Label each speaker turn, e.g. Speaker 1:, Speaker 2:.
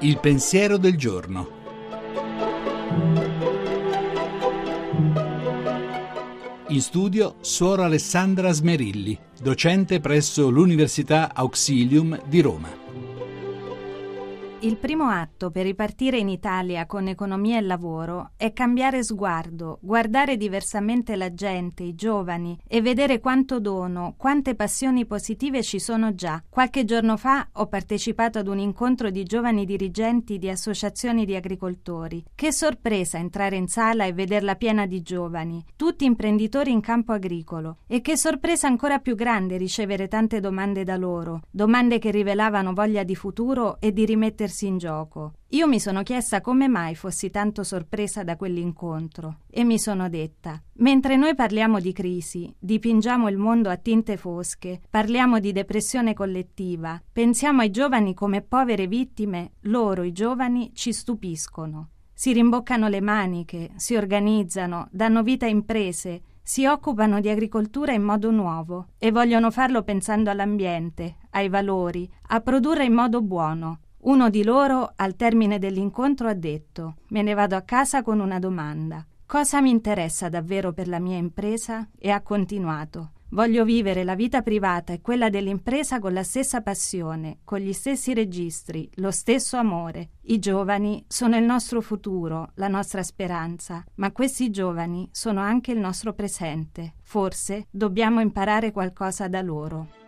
Speaker 1: Il pensiero del giorno. In studio Suora Alessandra Smerilli, docente presso l'Università Auxilium di Roma.
Speaker 2: Il primo atto per ripartire in Italia con economia e lavoro è cambiare sguardo, guardare diversamente la gente, i giovani e vedere quanto dono, quante passioni positive ci sono già. Qualche giorno fa ho partecipato ad un incontro di giovani dirigenti di associazioni di agricoltori. Che sorpresa entrare in sala e vederla piena di giovani, tutti imprenditori in campo agricolo. E che sorpresa ancora più grande ricevere tante domande da loro, domande che rivelavano voglia di futuro e di rimettersi mettersi in gioco. Io mi sono chiesta come mai fossi tanto sorpresa da quell'incontro e mi sono detta, mentre noi parliamo di crisi, dipingiamo il mondo a tinte fosche, parliamo di depressione collettiva, pensiamo ai giovani come povere vittime, loro, i giovani, ci stupiscono. Si rimboccano le maniche, si organizzano, danno vita a imprese, si occupano di agricoltura in modo nuovo e vogliono farlo pensando all'ambiente, ai valori, a produrre in modo buono, uno di loro, al termine dell'incontro, ha detto: Me ne vado a casa con una domanda. Cosa mi interessa davvero per la mia impresa? E ha continuato: Voglio vivere la vita privata e quella dell'impresa con la stessa passione, con gli stessi registri, lo stesso amore. I giovani sono il nostro futuro, la nostra speranza, ma questi giovani sono anche il nostro presente. Forse dobbiamo imparare qualcosa da loro.